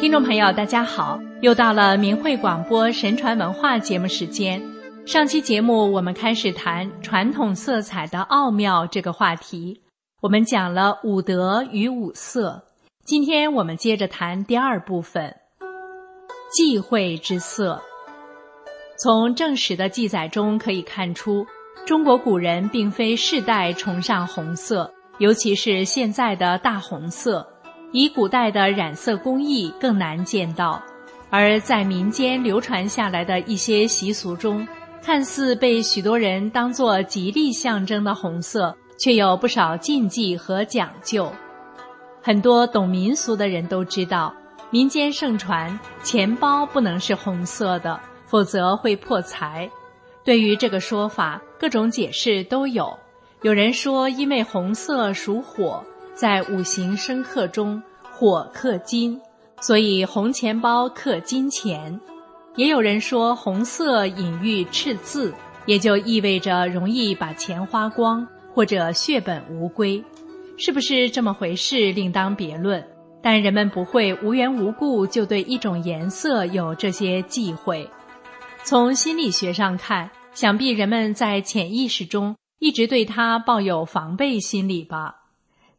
听众朋友，大家好！又到了明慧广播神传文化节目时间。上期节目我们开始谈传统色彩的奥妙这个话题，我们讲了五德与五色。今天我们接着谈第二部分，忌讳之色。从正史的记载中可以看出，中国古人并非世代崇尚红色，尤其是现在的大红色。以古代的染色工艺更难见到，而在民间流传下来的一些习俗中，看似被许多人当作吉利象征的红色，却有不少禁忌和讲究。很多懂民俗的人都知道，民间盛传钱包不能是红色的，否则会破财。对于这个说法，各种解释都有。有人说，因为红色属火。在五行生克中，火克金，所以红钱包克金钱。也有人说红色隐喻赤字，也就意味着容易把钱花光或者血本无归。是不是这么回事，另当别论。但人们不会无缘无故就对一种颜色有这些忌讳。从心理学上看，想必人们在潜意识中一直对它抱有防备心理吧。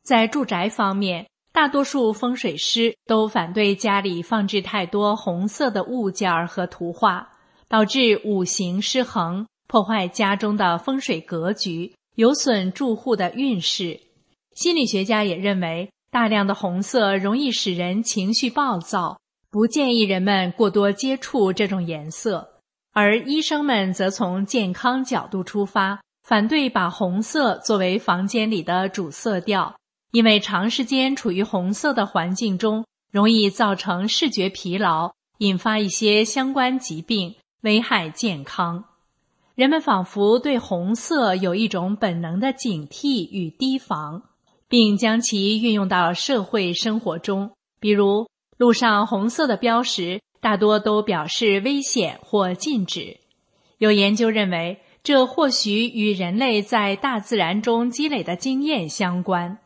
在住宅方面，大多数风水师都反对家里放置太多红色的物件儿和图画，导致五行失衡，破坏家中的风水格局，有损住户的运势。心理学家也认为，大量的红色容易使人情绪暴躁，不建议人们过多接触这种颜色。而医生们则从健康角度出发，反对把红色作为房间里的主色调。因为长时间处于红色的环境中，容易造成视觉疲劳，引发一些相关疾病，危害健康。人们仿佛对红色有一种本能的警惕与提防，并将其运用到社会生活中。比如，路上红色的标识大多都表示危险或禁止。有研究认为，这或许与人类在大自然中积累的经验相关。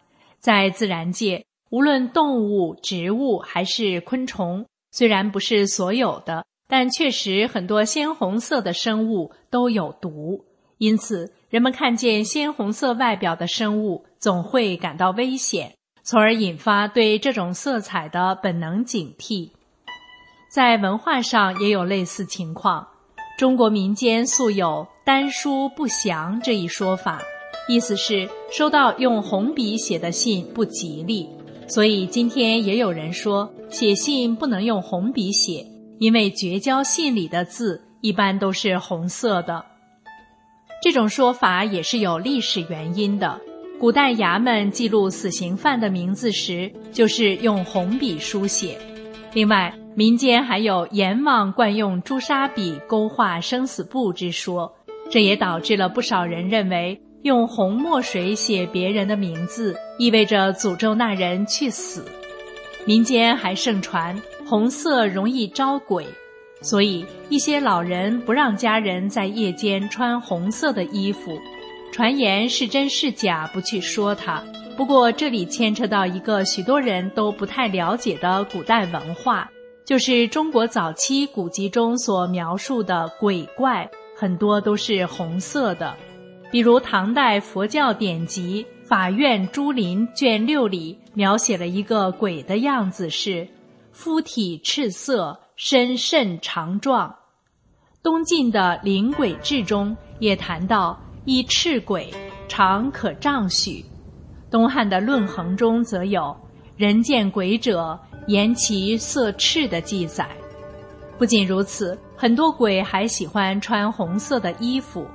在自然界，无论动物、植物还是昆虫，虽然不是所有的，但确实很多鲜红色的生物都有毒。因此，人们看见鲜红色外表的生物，总会感到危险，从而引发对这种色彩的本能警惕。在文化上也有类似情况，中国民间素有“丹书不祥”这一说法。意思是收到用红笔写的信不吉利，所以今天也有人说写信不能用红笔写，因为绝交信里的字一般都是红色的。这种说法也是有历史原因的。古代衙门记录死刑犯的名字时，就是用红笔书写。另外，民间还有阎王惯用朱砂笔勾画生死簿之说，这也导致了不少人认为。用红墨水写别人的名字，意味着诅咒那人去死。民间还盛传红色容易招鬼，所以一些老人不让家人在夜间穿红色的衣服。传言是真是假，不去说它。不过这里牵扯到一个许多人都不太了解的古代文化，就是中国早期古籍中所描述的鬼怪，很多都是红色的。比如唐代佛教典籍《法院珠林》卷六里描写了一个鬼的样子是：肤体赤色，身甚长壮。东晋的《灵鬼志》中也谈到一赤鬼，长可丈许。东汉的《论衡》中则有人见鬼者言其色赤的记载。不仅如此，很多鬼还喜欢穿红色的衣服。《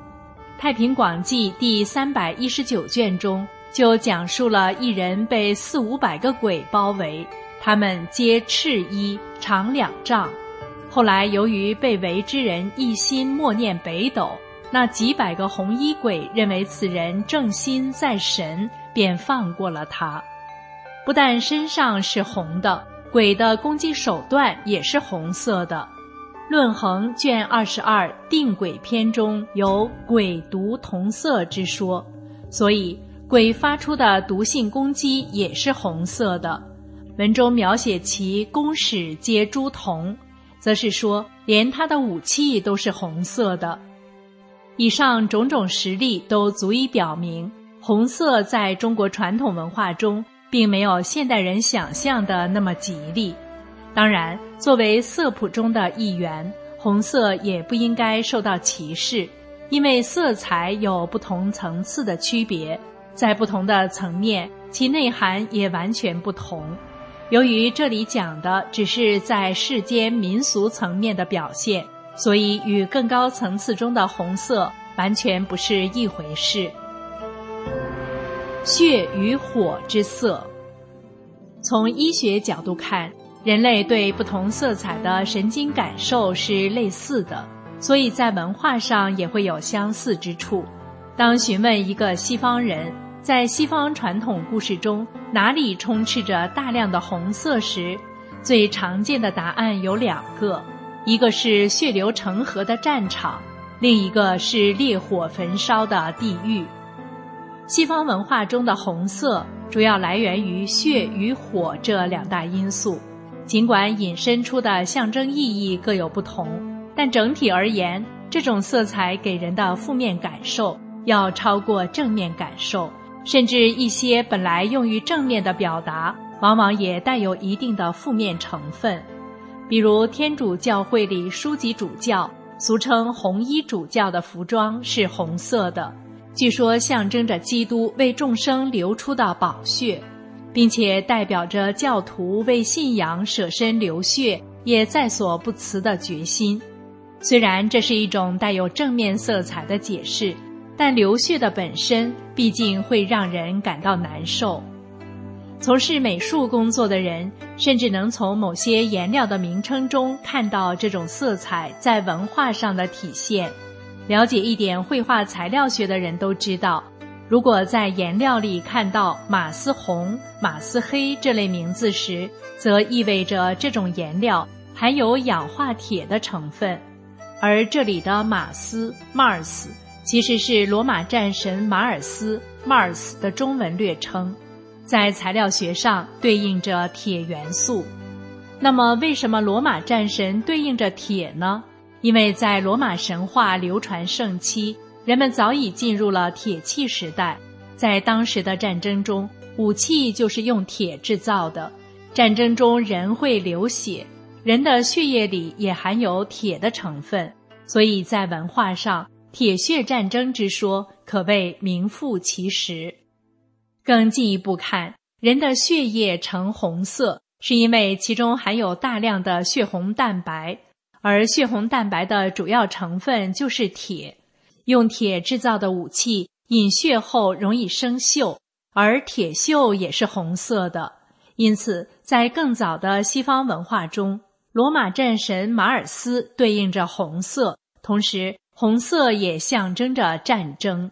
太平广记》第三百一十九卷中就讲述了一人被四五百个鬼包围，他们皆赤衣，长两丈。后来由于被围之人一心默念北斗，那几百个红衣鬼认为此人正心在神，便放过了他。不但身上是红的，鬼的攻击手段也是红色的。《论衡》卷二十二《定鬼篇》中有鬼毒同色之说，所以鬼发出的毒性攻击也是红色的。文中描写其弓矢皆朱铜，则是说连他的武器都是红色的。以上种种实例都足以表明，红色在中国传统文化中并没有现代人想象的那么吉利。当然，作为色谱中的一员，红色也不应该受到歧视，因为色彩有不同层次的区别，在不同的层面，其内涵也完全不同。由于这里讲的只是在世间民俗层面的表现。所以，与更高层次中的红色完全不是一回事。血与火之色，从医学角度看，人类对不同色彩的神经感受是类似的，所以在文化上也会有相似之处。当询问一个西方人，在西方传统故事中哪里充斥着大量的红色时，最常见的答案有两个。一个是血流成河的战场，另一个是烈火焚烧的地狱。西方文化中的红色主要来源于血与火这两大因素，尽管引申出的象征意义各有不同，但整体而言，这种色彩给人的负面感受要超过正面感受，甚至一些本来用于正面的表达，往往也带有一定的负面成分。比如天主教会里书籍主教，俗称红衣主教的服装是红色的，据说象征着基督为众生流出的宝血，并且代表着教徒为信仰舍身流血也在所不辞的决心。虽然这是一种带有正面色彩的解释，但流血的本身毕竟会让人感到难受。从事美术工作的人，甚至能从某些颜料的名称中看到这种色彩在文化上的体现。了解一点绘画材料学的人都知道，如果在颜料里看到马斯红、马斯黑这类名字时，则意味着这种颜料含有氧化铁的成分。而这里的马斯 （Mars） 其实是罗马战神马尔斯 （Mars） 的中文略称。在材料学上对应着铁元素，那么为什么罗马战神对应着铁呢？因为在罗马神话流传盛期，人们早已进入了铁器时代，在当时的战争中，武器就是用铁制造的。战争中人会流血，人的血液里也含有铁的成分，所以在文化上，铁血战争之说可谓名副其实。更进一步看，人的血液呈红色，是因为其中含有大量的血红蛋白，而血红蛋白的主要成分就是铁。用铁制造的武器饮血后容易生锈，而铁锈也是红色的。因此，在更早的西方文化中，罗马战神马尔斯对应着红色，同时红色也象征着战争。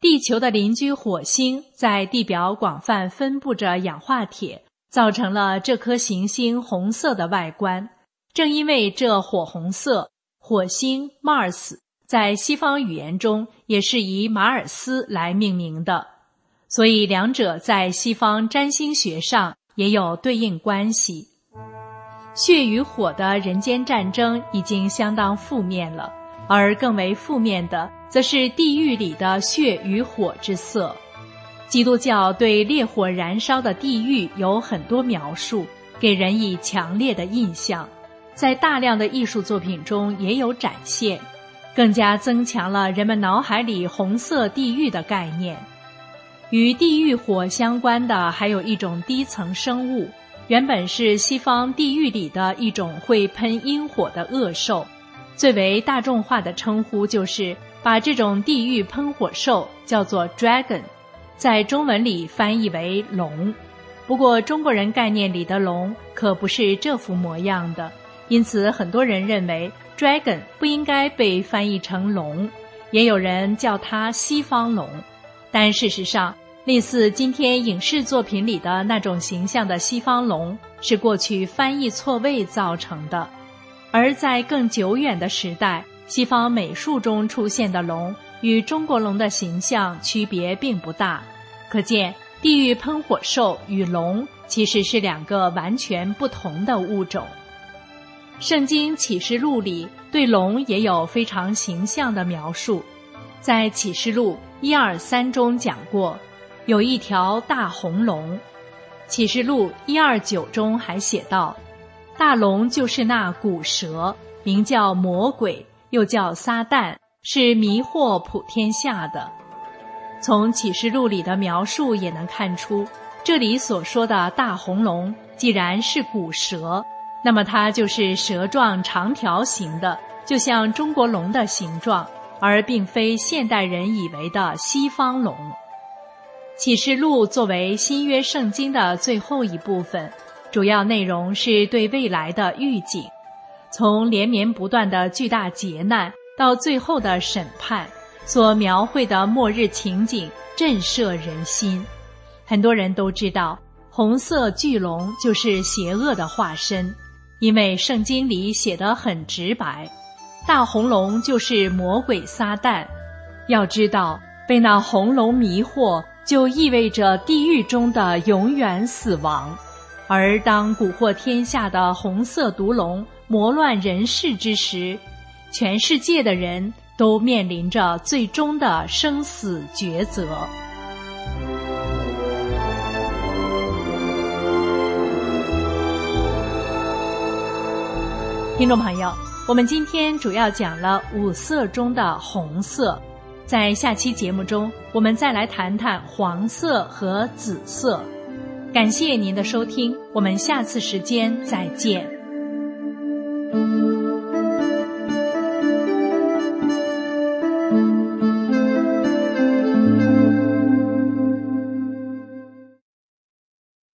地球的邻居火星在地表广泛分布着氧化铁，造成了这颗行星红色的外观。正因为这火红色，火星 Mars 在西方语言中也是以马尔斯来命名的，所以两者在西方占星学上也有对应关系。血与火的人间战争已经相当负面了。而更为负面的，则是地狱里的血与火之色。基督教对烈火燃烧的地狱有很多描述，给人以强烈的印象，在大量的艺术作品中也有展现，更加增强了人们脑海里红色地狱的概念。与地狱火相关的还有一种低层生物，原本是西方地狱里的一种会喷阴火的恶兽。最为大众化的称呼就是把这种地狱喷火兽叫做 dragon，在中文里翻译为龙。不过中国人概念里的龙可不是这副模样的，因此很多人认为 dragon 不应该被翻译成龙，也有人叫它西方龙。但事实上，类似今天影视作品里的那种形象的西方龙，是过去翻译错位造成的。而在更久远的时代，西方美术中出现的龙与中国龙的形象区别并不大，可见地狱喷火兽与龙其实是两个完全不同的物种。圣经启示录里对龙也有非常形象的描述，在启示录一二三中讲过，有一条大红龙。启示录一二九中还写道，大龙就是那古蛇，名叫魔鬼，又叫撒旦，是迷惑普天下的。从启示录里的描述也能看出，这里所说的大红龙既然是古蛇。那么它就是蛇状长条形的，就像中国龙的形状，而并非现代人以为的西方龙。启示录作为新约圣经的最后一部分，主要内容是对未来的预警，从连绵不断的巨大劫难到最后的审判，所描绘的末日情景震慑人心。很多人都知道，红色巨龙就是邪恶的化身。因为圣经里写得很直白，大红龙就是魔鬼撒旦。要知道，被那红龙迷惑，就意味着地狱中的永远死亡。而当蛊惑天下的红色毒龙魔乱人世之时，全世界的人都面临着最终的生死抉择。听众朋友，我们今天主要讲了五色中的红色，在下期节目中，我们再来谈谈黄色和紫色。感谢您的收听，我们下次时间再见。